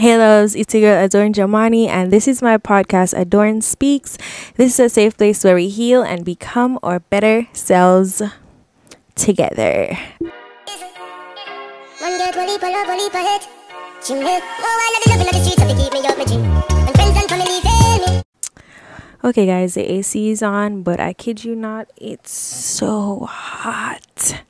Hey loves, it's your girl Adorn Jamani, and this is my podcast, Adorn Speaks. This is a safe place where we heal and become our better selves together. Okay, guys, the AC is on, but I kid you not, it's so hot.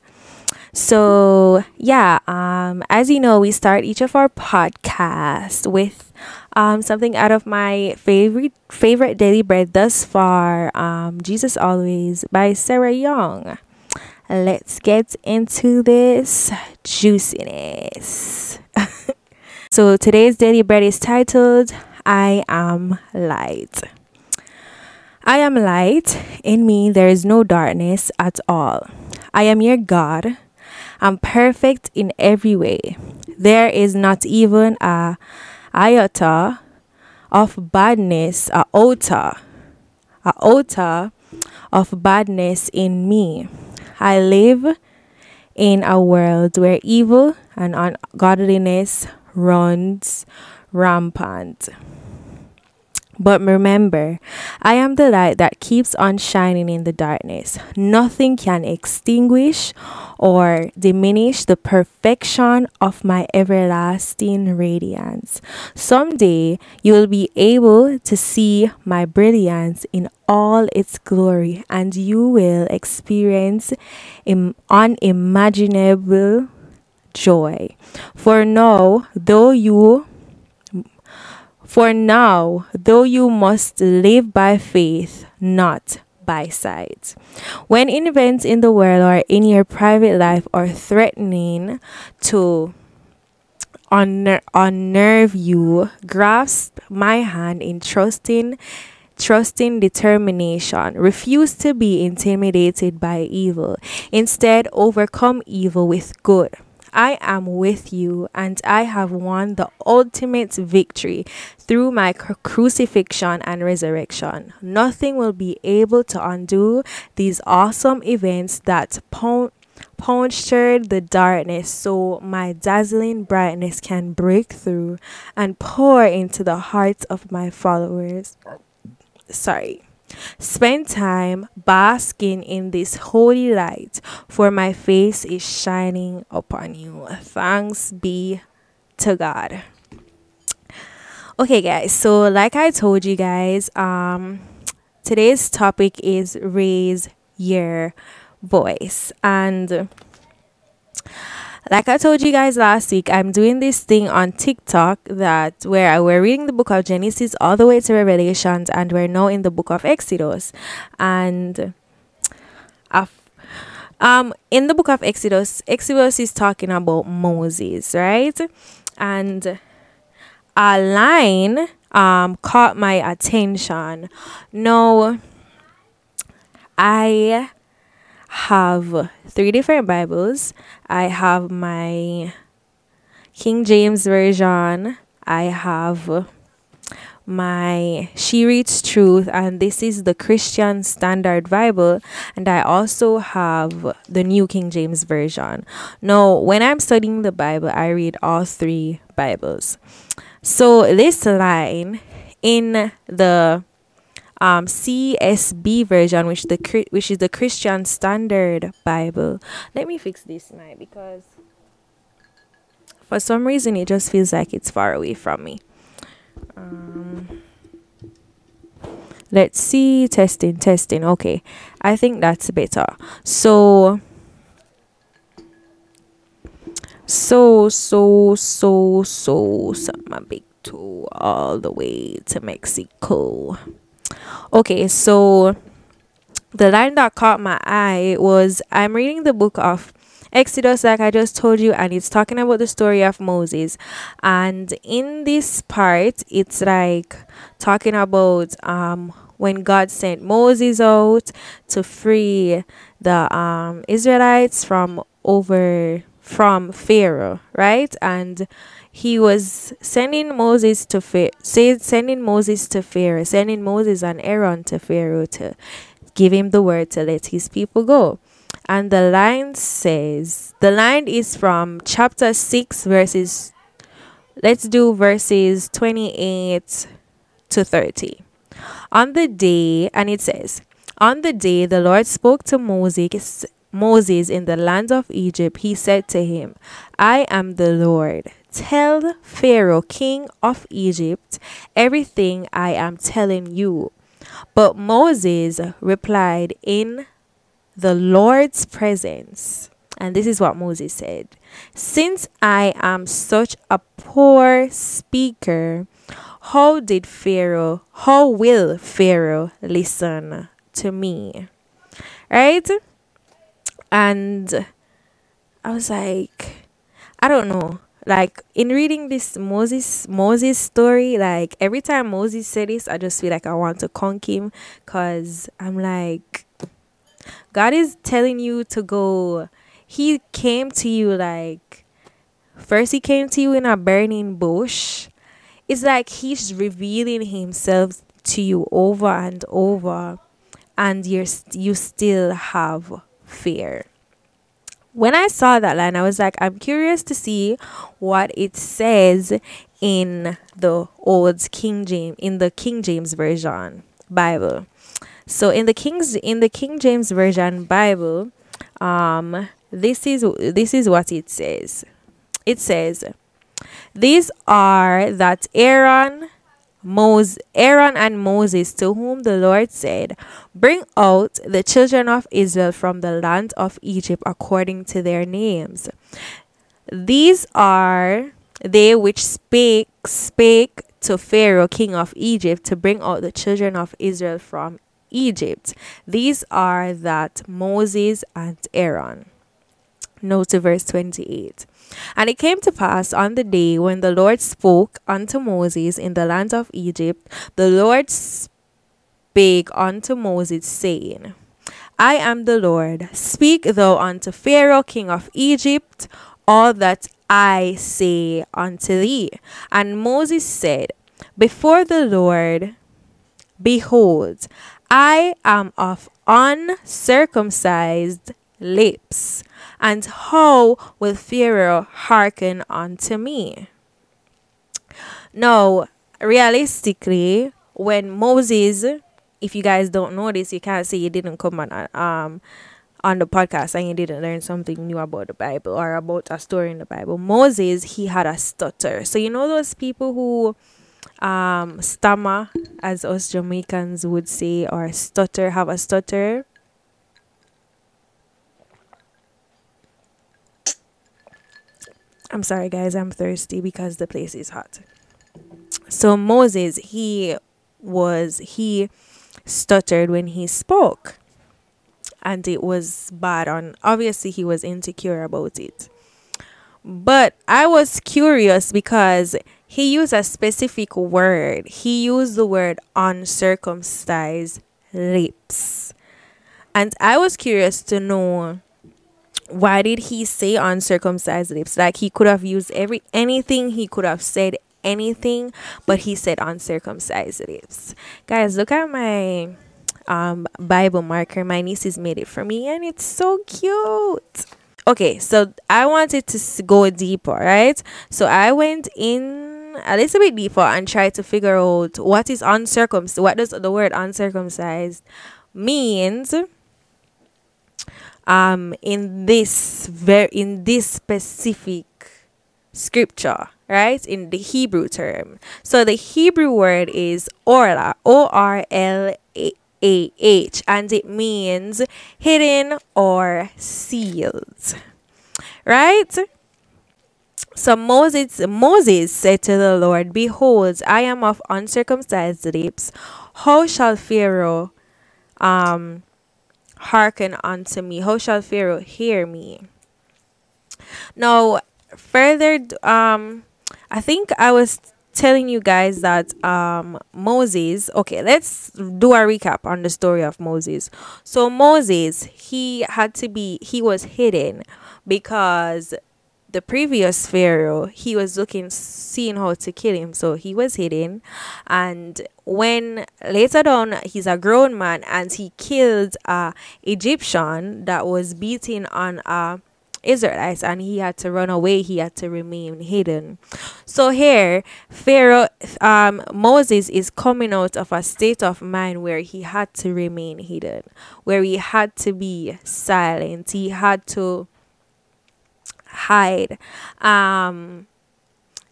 So, yeah, um, as you know, we start each of our podcasts with um, something out of my favorite favorite daily bread thus far, um, Jesus Always by Sarah Young. Let's get into this juiciness. so, today's daily bread is titled I Am Light. I am light. In me, there is no darkness at all. I am your God. I'm perfect in every way. There is not even a iota of badness, a iota, a iota of badness in me. I live in a world where evil and ungodliness runs rampant. But remember, I am the light that keeps on shining in the darkness. Nothing can extinguish or diminish the perfection of my everlasting radiance. Someday you will be able to see my brilliance in all its glory, and you will experience Im- unimaginable joy. For now, though you for now, though you must live by faith, not by sight. When events in the world or in your private life are threatening to unner- unnerve you, grasp my hand in trusting trusting determination. Refuse to be intimidated by evil. Instead, overcome evil with good. I am with you, and I have won the ultimate victory through my crucifixion and resurrection. Nothing will be able to undo these awesome events that punctured the darkness so my dazzling brightness can break through and pour into the hearts of my followers. Sorry. Spend time basking in this holy light, for my face is shining upon you. Thanks be to God. Okay, guys, so like I told you guys, um, today's topic is raise your voice, and like I told you guys last week, I'm doing this thing on TikTok that where we're reading the book of Genesis all the way to Revelations, and we're now in the book of Exodus. And um, in the book of Exodus, Exodus is talking about Moses, right? And a line um caught my attention. No, I have three different Bibles. I have my King James Version. I have my She Reads Truth, and this is the Christian Standard Bible. And I also have the New King James Version. Now, when I'm studying the Bible, I read all three Bibles. So, this line in the um, CSB version, which the which is the Christian Standard Bible. Let me fix this now because for some reason it just feels like it's far away from me. Um, let's see, testing, testing. Okay, I think that's better. So. So so so so so my big two all the way to Mexico. Okay, so the line that caught my eye was I'm reading the book of Exodus, like I just told you, and it's talking about the story of Moses. And in this part, it's like talking about um when God sent Moses out to free the um Israelites from over from Pharaoh, right? And he was sending Moses to Pharaoh, sending Moses to Pharaoh, sending Moses and Aaron to Pharaoh to give him the word to let his people go. And the line says, the line is from chapter 6, verses let's do verses 28 to 30. On the day, and it says, On the day the Lord spoke to Moses, Moses in the land of Egypt, he said to him, I am the Lord. Tell Pharaoh, king of Egypt, everything I am telling you. But Moses replied in the Lord's presence. And this is what Moses said Since I am such a poor speaker, how did Pharaoh, how will Pharaoh listen to me? Right? And I was like, I don't know. Like in reading this Moses Moses story, like every time Moses said this, I just feel like I want to conk him because I'm like, God is telling you to go. He came to you like, first, He came to you in a burning bush. It's like He's revealing Himself to you over and over, and you're you still have fear. When I saw that line, I was like, I'm curious to see what it says in the old King James in the King James version Bible. So in the King's in the King James version Bible, um this is this is what it says. It says, "These are that Aaron Moses, Aaron and Moses, to whom the Lord said, Bring out the children of Israel from the land of Egypt according to their names. These are they which spake spake to Pharaoh, king of Egypt, to bring out the children of Israel from Egypt. These are that Moses and Aaron. Note to verse 28. And it came to pass on the day when the Lord spoke unto Moses in the land of Egypt, the Lord spake unto Moses, saying, I am the Lord. Speak thou unto Pharaoh, king of Egypt, all that I say unto thee. And Moses said, Before the Lord, behold, I am of uncircumcised lips, and how will Pharaoh hearken unto me? Now, realistically, when Moses, if you guys don't know this, you can't say you didn't come on um on the podcast and you didn't learn something new about the Bible or about a story in the Bible. Moses, he had a stutter. So you know those people who um, stammer, as us Jamaicans would say, or stutter, have a stutter. I'm sorry, guys, I'm thirsty because the place is hot. So, Moses, he was, he stuttered when he spoke, and it was bad on obviously, he was insecure about it. But I was curious because he used a specific word. He used the word uncircumcised lips. And I was curious to know why did he say uncircumcised lips? Like he could have used every anything, he could have said anything, but he said uncircumcised lips. Guys, look at my um Bible marker. My nieces made it for me and it's so cute. Okay, so I wanted to go deeper, right? So I went in a little bit deeper and try to figure out what is uncircumcised. What does the word uncircumcised means? Um, in this very in this specific scripture, right? In the Hebrew term. So the Hebrew word is orla, O R L A H, and it means hidden or sealed. Right? So Moses Moses said to the Lord, Behold, I am of uncircumcised lips. How shall Pharaoh um hearken unto me? How shall Pharaoh hear me? Now further um I think I was telling you guys that um Moses okay let's do a recap on the story of Moses so Moses he had to be he was hidden because the previous pharaoh he was looking seeing how to kill him. So he was hidden. And when later on he's a grown man and he killed a egyptian that was beating on a Israelites and he had to run away, he had to remain hidden. So here, Pharaoh, um, Moses is coming out of a state of mind where he had to remain hidden, where he had to be silent, he had to hide. Um,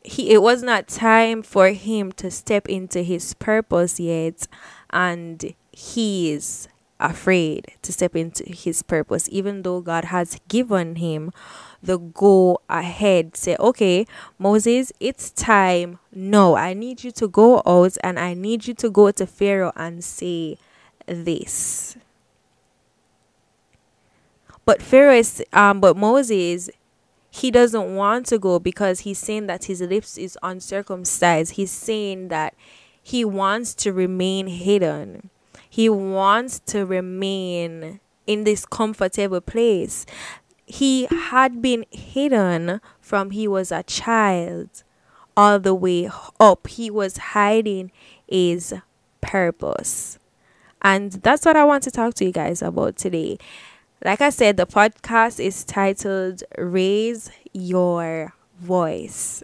he it was not time for him to step into his purpose yet, and he is afraid to step into his purpose, even though God has given him the go ahead. Say, okay, Moses, it's time. No, I need you to go out and I need you to go to Pharaoh and say this. But Pharaoh is, um, but Moses, he doesn't want to go because he's saying that his lips is uncircumcised. He's saying that he wants to remain hidden he wants to remain in this comfortable place. He had been hidden from he was a child all the way up. He was hiding his purpose. And that's what I want to talk to you guys about today. Like I said, the podcast is titled Raise Your Voice.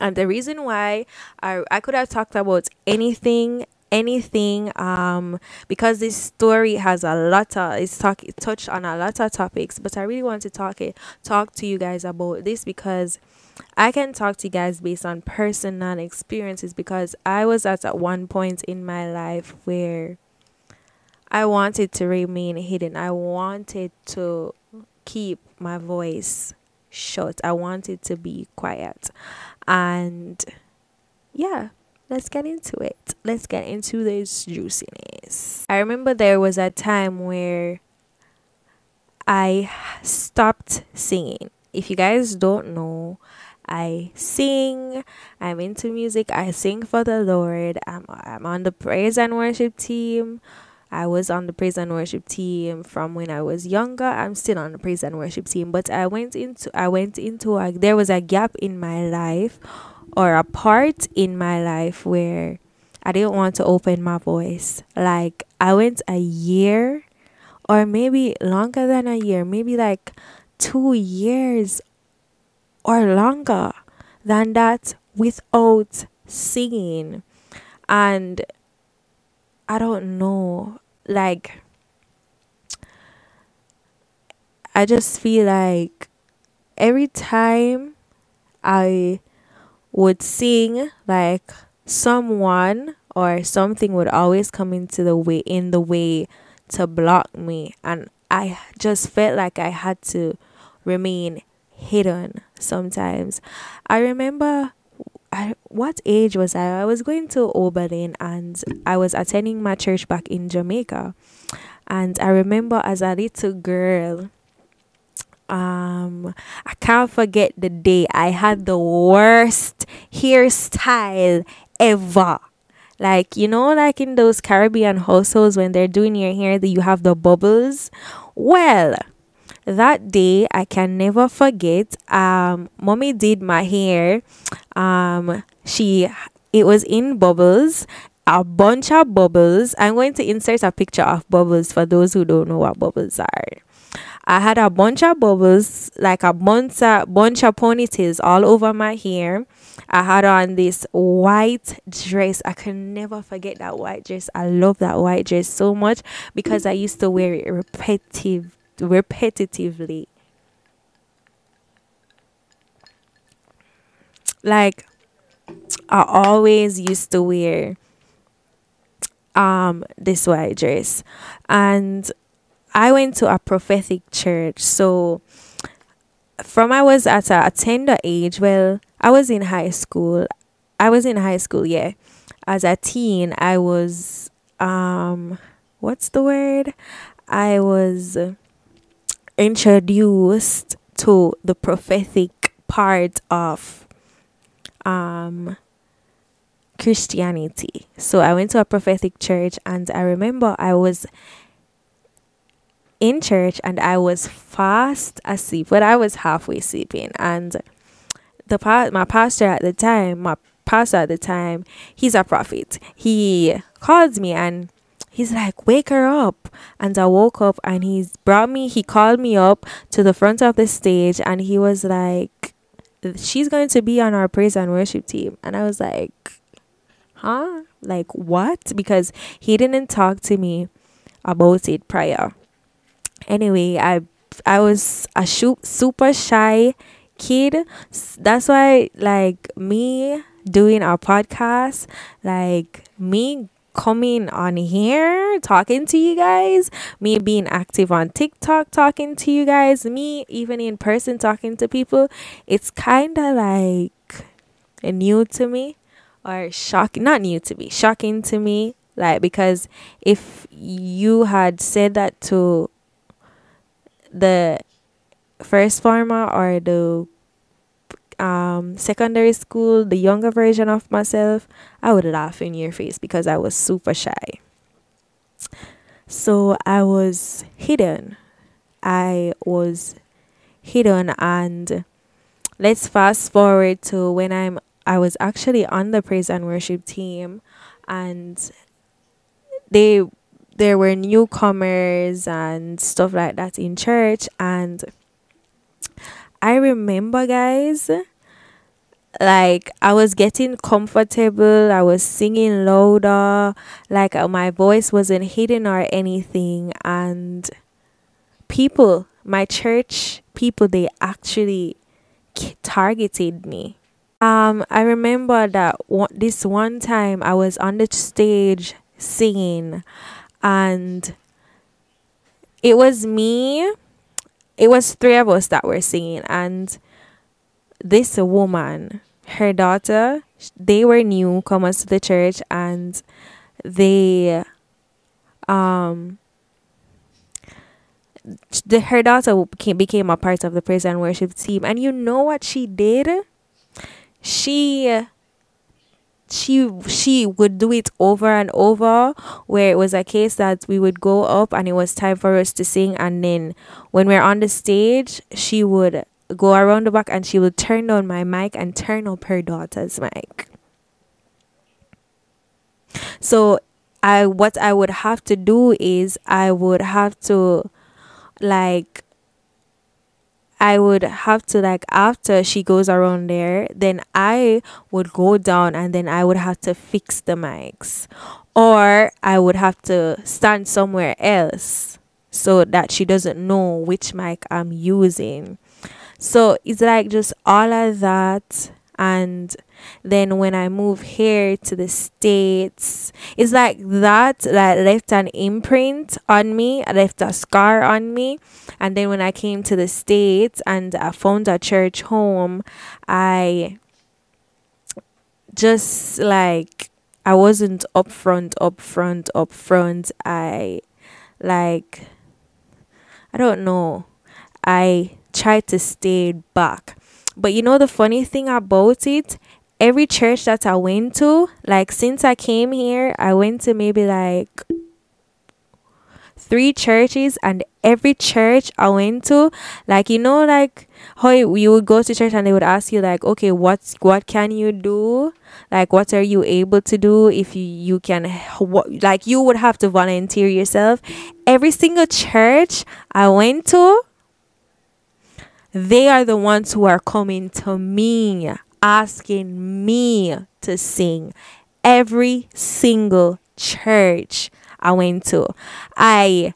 And the reason why I, I could have talked about anything anything um because this story has a lot of it's talk it touched on a lot of topics but i really want to talk it talk to you guys about this because i can talk to you guys based on personal experiences because i was at, at one point in my life where i wanted to remain hidden i wanted to keep my voice shut i wanted to be quiet and yeah let's get into it. Let's get into this juiciness. I remember there was a time where I stopped singing. If you guys don't know, I sing. I'm into music. I sing for the Lord. I'm I'm on the praise and worship team. I was on the praise and worship team from when I was younger. I'm still on the praise and worship team, but I went into I went into a there was a gap in my life or a part in my life where I didn't want to open my voice. Like I went a year or maybe longer than a year, maybe like 2 years or longer than that without singing. And I don't know, like I just feel like every time I would sing like someone or something would always come into the way in the way to block me and I just felt like I had to remain hidden sometimes. I remember what age was I? I was going to Oberlin and I was attending my church back in Jamaica. And I remember as a little girl, um I can't forget the day I had the worst hairstyle ever. Like you know, like in those Caribbean households when they're doing your hair, that you have the bubbles. Well, that day I can never forget. Um, mommy did my hair. Um, she it was in bubbles a bunch of bubbles. I'm going to insert a picture of bubbles for those who don't know what bubbles are. I had a bunch of bubbles, like a bunch of, bunch of ponytails all over my hair. I had on this white dress. I can never forget that white dress. I love that white dress so much because I used to wear it repetitive, repetitively. Like I always used to wear um this white dress and I went to a prophetic church. So from I was at a, tender age, well, I was in high school. I was in high school, yeah. As a teen, I was um what's the word? I was introduced to the prophetic part of um Christianity. So I went to a prophetic church and I remember I was in church and I was fast asleep, but I was halfway sleeping. And the pa- my pastor at the time, my pastor at the time, he's a prophet. He called me and he's like, wake her up. And I woke up and he's brought me, he called me up to the front of the stage and he was like, she's going to be on our praise and worship team. And I was like, huh? Like, what? Because he didn't talk to me about it prior. Anyway, I I was a super shy kid. That's why, like, me doing our podcast, like, me coming on here talking to you guys, me being active on TikTok talking to you guys, me even in person talking to people, it's kind of like a new to me or shocking, not new to me, shocking to me. Like, because if you had said that to the first former or the um, secondary school, the younger version of myself, I would laugh in your face because I was super shy. So I was hidden. I was hidden and let's fast forward to when I'm I was actually on the praise and worship team and they there were newcomers and stuff like that in church and I remember guys like I was getting comfortable, I was singing louder, like uh, my voice wasn't hidden or anything and people, my church people they actually targeted me. Um I remember that one, this one time I was on the stage singing and it was me it was three of us that were singing and this woman her daughter they were newcomers to the church and they um the, her daughter became, became a part of the praise and worship team and you know what she did? She she she would do it over and over where it was a case that we would go up and it was time for us to sing and then when we're on the stage she would go around the back and she would turn on my mic and turn up her daughter's mic. So i what i would have to do is i would have to like I would have to like after she goes around there, then I would go down and then I would have to fix the mics. Or I would have to stand somewhere else so that she doesn't know which mic I'm using. So it's like just all of that and then when I moved here to the States, it's like that that left an imprint on me, left a scar on me. And then when I came to the States and I found a church home, I just like I wasn't upfront, upfront, upfront. I like I don't know. I tried to stay back. But you know the funny thing about it, every church that I went to, like since I came here, I went to maybe like three churches and every church I went to, like you know, like how you would go to church and they would ask you like, okay, what's what can you do? Like what are you able to do if you you can what like you would have to volunteer yourself. Every single church I went to, they are the ones who are coming to me asking me to sing every single church I went to. I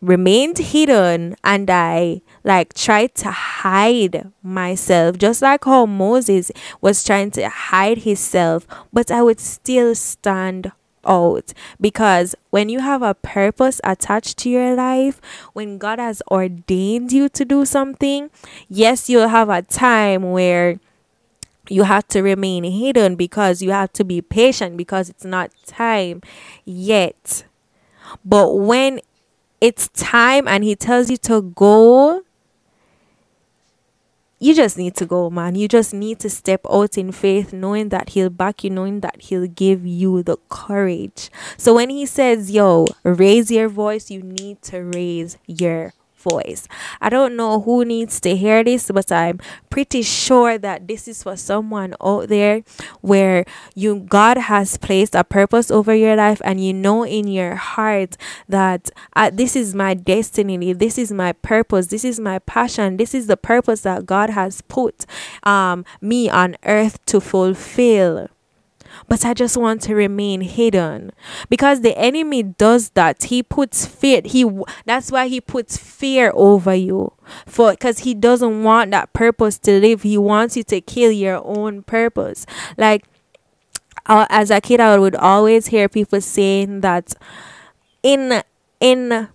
remained hidden and I like tried to hide myself just like how Moses was trying to hide himself but I would still stand out because when you have a purpose attached to your life, when God has ordained you to do something, yes, you'll have a time where you have to remain hidden because you have to be patient because it's not time yet. But when it's time and he tells you to go, you just need to go, man. You just need to step out in faith, knowing that He'll back you, knowing that He'll give you the courage. So when He says, yo, raise your voice, you need to raise your voice. I don't know who needs to hear this, but I'm pretty sure that this is for someone out there where you God has placed a purpose over your life and you know in your heart that uh, this is my destiny, this is my purpose, this is my passion, this is the purpose that God has put um, me on earth to fulfill but I just want to remain hidden because the enemy does that. He puts fear. He that's why he puts fear over you for because he doesn't want that purpose to live. He wants you to kill your own purpose. Like uh, as a kid, I would always hear people saying that in in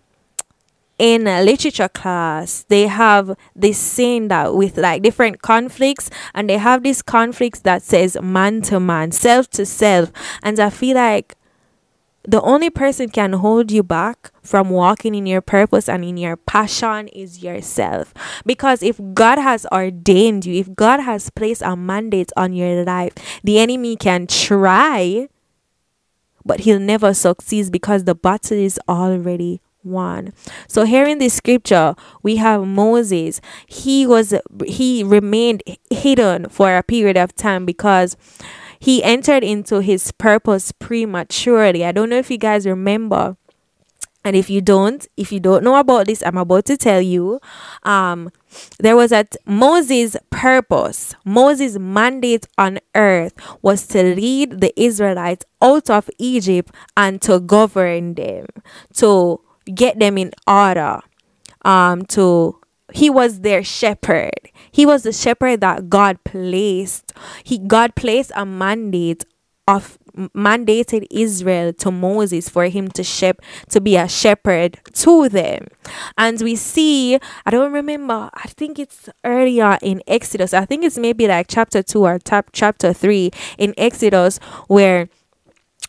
in a literature class they have this scene that with like different conflicts and they have this conflicts that says man to man self to self. And i feel like the only person can hold you back from walking in your purpose and in your passion is yourself. Because if god has ordained you if god has placed a mandate on your life the enemy can try but he'll never succeed because the battle is already won so here in this scripture we have moses. He was he remained hidden for a period of time because he entered into his purpose prematurely. I don't know if you guys remember. And if you don't if you don't know about this i'm about to tell you. Um there was a moses purpose moses mandate on earth was to lead the israelites out of egypt and to govern them. To get them in order um to he was their shepherd he was the shepherd that god placed he god placed a mandate of mandated Israel to Moses for him to shep to be a shepherd to them. And we see, I don't remember, I think it's earlier in Exodus. I think it's maybe like chapter 2 or tap, chapter 3 in Exodus where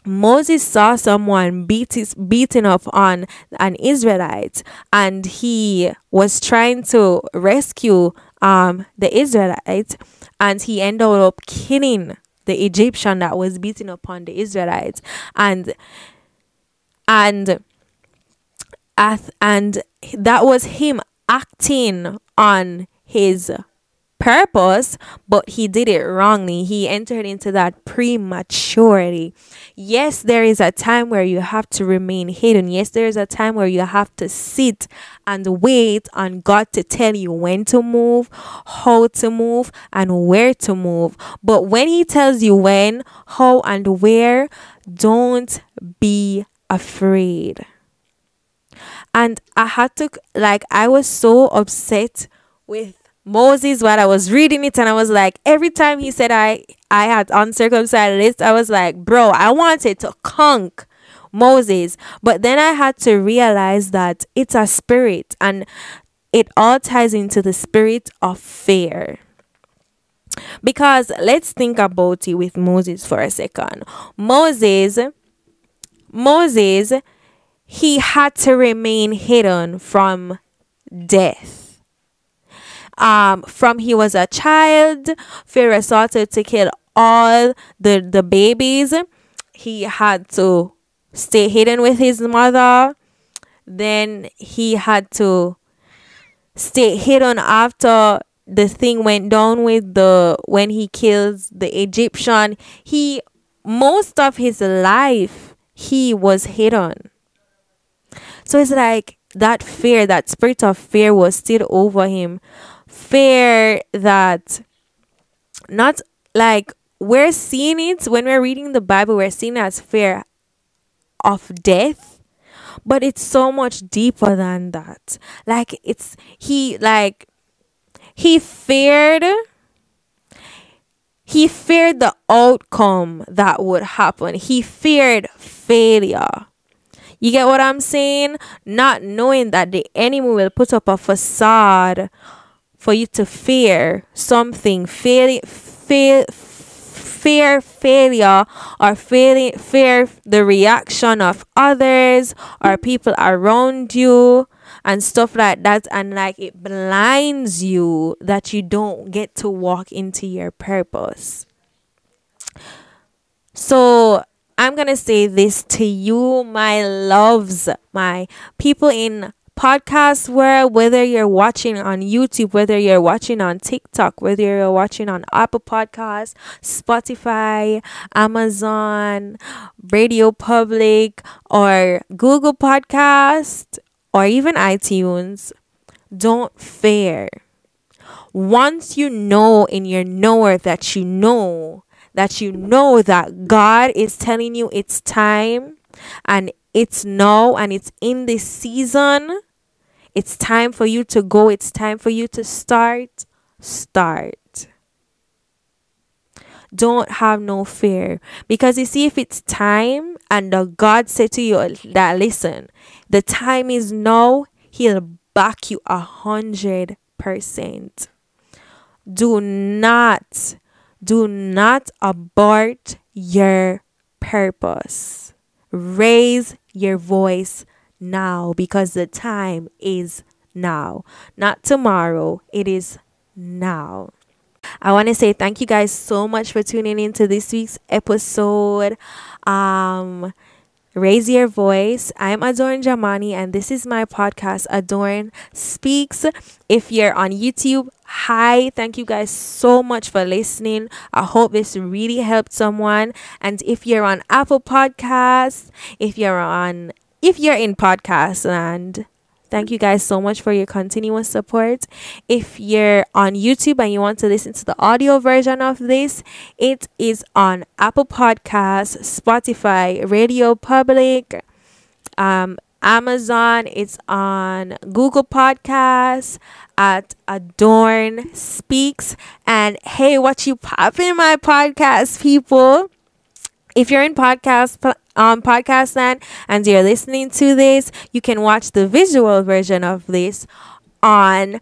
Moses saw someone beat his, beating up on an Israelite and he was trying to rescue um, the Israelite and he ended up killing the Egyptian that was beating upon the Israelites and and and that was him acting on his purpose, but he did it wrongly. He entered into that prematurity. Yes, there is a time where you have to remain hidden. Yes, there is a time where you have to sit and wait on God to tell you when to move, how to move, and where to move. But when He tells you when, how, and where, don't be afraid. And I had to, like, I was so upset with Moses while I was reading it and I was like every time he said I I had uncircumcised I was like bro I wanted to conk Moses. But then I had to realize that it's a spirit and it all ties into the spirit of fear. Because let's think about it with Moses for a second. Moses Moses he had to remain hidden from death um, from he was a child, Pharaoh started to kill all the, the babies. He had to stay hidden with his mother. Then he had to stay hidden after the thing went down with the when he kills the Egyptian. He most of his life he was hidden. So it's like that fear, that spirit of fear was still over him fear that not like we're seeing it when we're reading the Bible, we're seeing as fear of death, but it's so much deeper than that. Like it's he like he feared he feared the outcome that would happen. He feared failure. You get what I'm saying? Not knowing that the enemy will put up a facade for you to fear something, fear, fear, fear failure, or fear, fear the reaction of others or people around you and stuff like that. And like it blinds you that you don't get to walk into your purpose. So i'm gonna say this to you my loves my people in podcast world, whether you're watching on YouTube, whether you're watching on TikTok, whether you're watching on Apple Podcasts, Spotify, Amazon, Radio Public, or Google Podcast, or even iTunes, don't fear. Once you know in your knower that you know that you know that God is telling you it's time and it's now and it's in this season, it's time for you to go, it's time for you to start. Start. Don't have no fear. Because you see, if it's time and the God said to you that, listen, the time is now, He'll back you a hundred percent. Do not, do not abort your purpose. Raise your voice now because the time is now, not tomorrow. It is now. I want to say thank you guys so much for tuning in to this week's episode. Um, Raise Your Voice. I'm Adorn Jamani, and this is my podcast, Adorn Speaks. If you're on YouTube, hi. Thank you guys so much for listening. I hope this really helped someone. And if you're on Apple Podcasts, if you're on if you're in podcast land, Thank you guys so much for your continuous support. If you're on YouTube and you want to listen to the audio version of this, it is on Apple Podcasts, Spotify, Radio Public, um, Amazon, it's on Google Podcasts at Adorn Speaks. And hey, what you popping my podcast, people? If you're in podcast um, podcast land and you're listening to this, you can watch the visual version of this on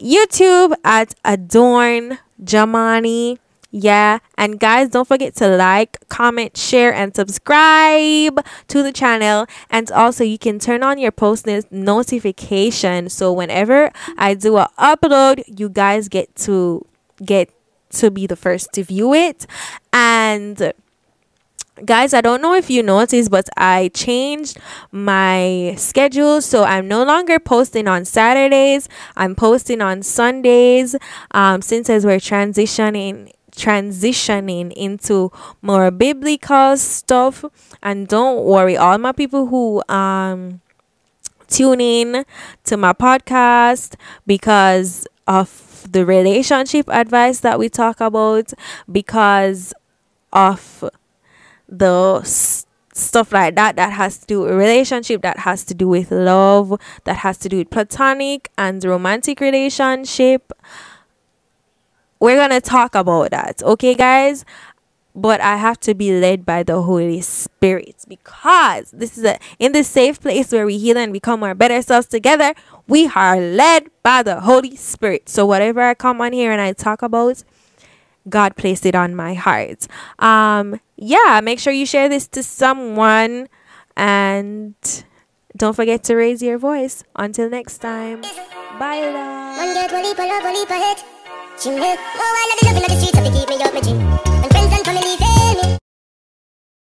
YouTube at Adorn Jamani. Yeah, and guys, don't forget to like, comment, share, and subscribe to the channel. And also, you can turn on your post notification so whenever I do a upload, you guys get to get to be the first to view it. And guys i don't know if you noticed but i changed my schedule. So i'm no longer posting on saturdays. I'm posting on sundays. Um since as we're transitioning transitioning into more biblical stuff and don't worry all my people who um tune in to my podcast because of the relationship advice that we talk about because of the stuff like that that has to do with relationship that has to do with love that has to do with platonic and romantic relationship. We're gonna talk about that okay guys? But i have to be led by the holy spirit because this is a in this safe place where we heal and become our better selves together we are led by the holy spirit. So whatever i come on here and i talk about God placed it on my heart. Um, yeah, make sure you share this to someone and don't forget to raise your voice. Until next time, bye.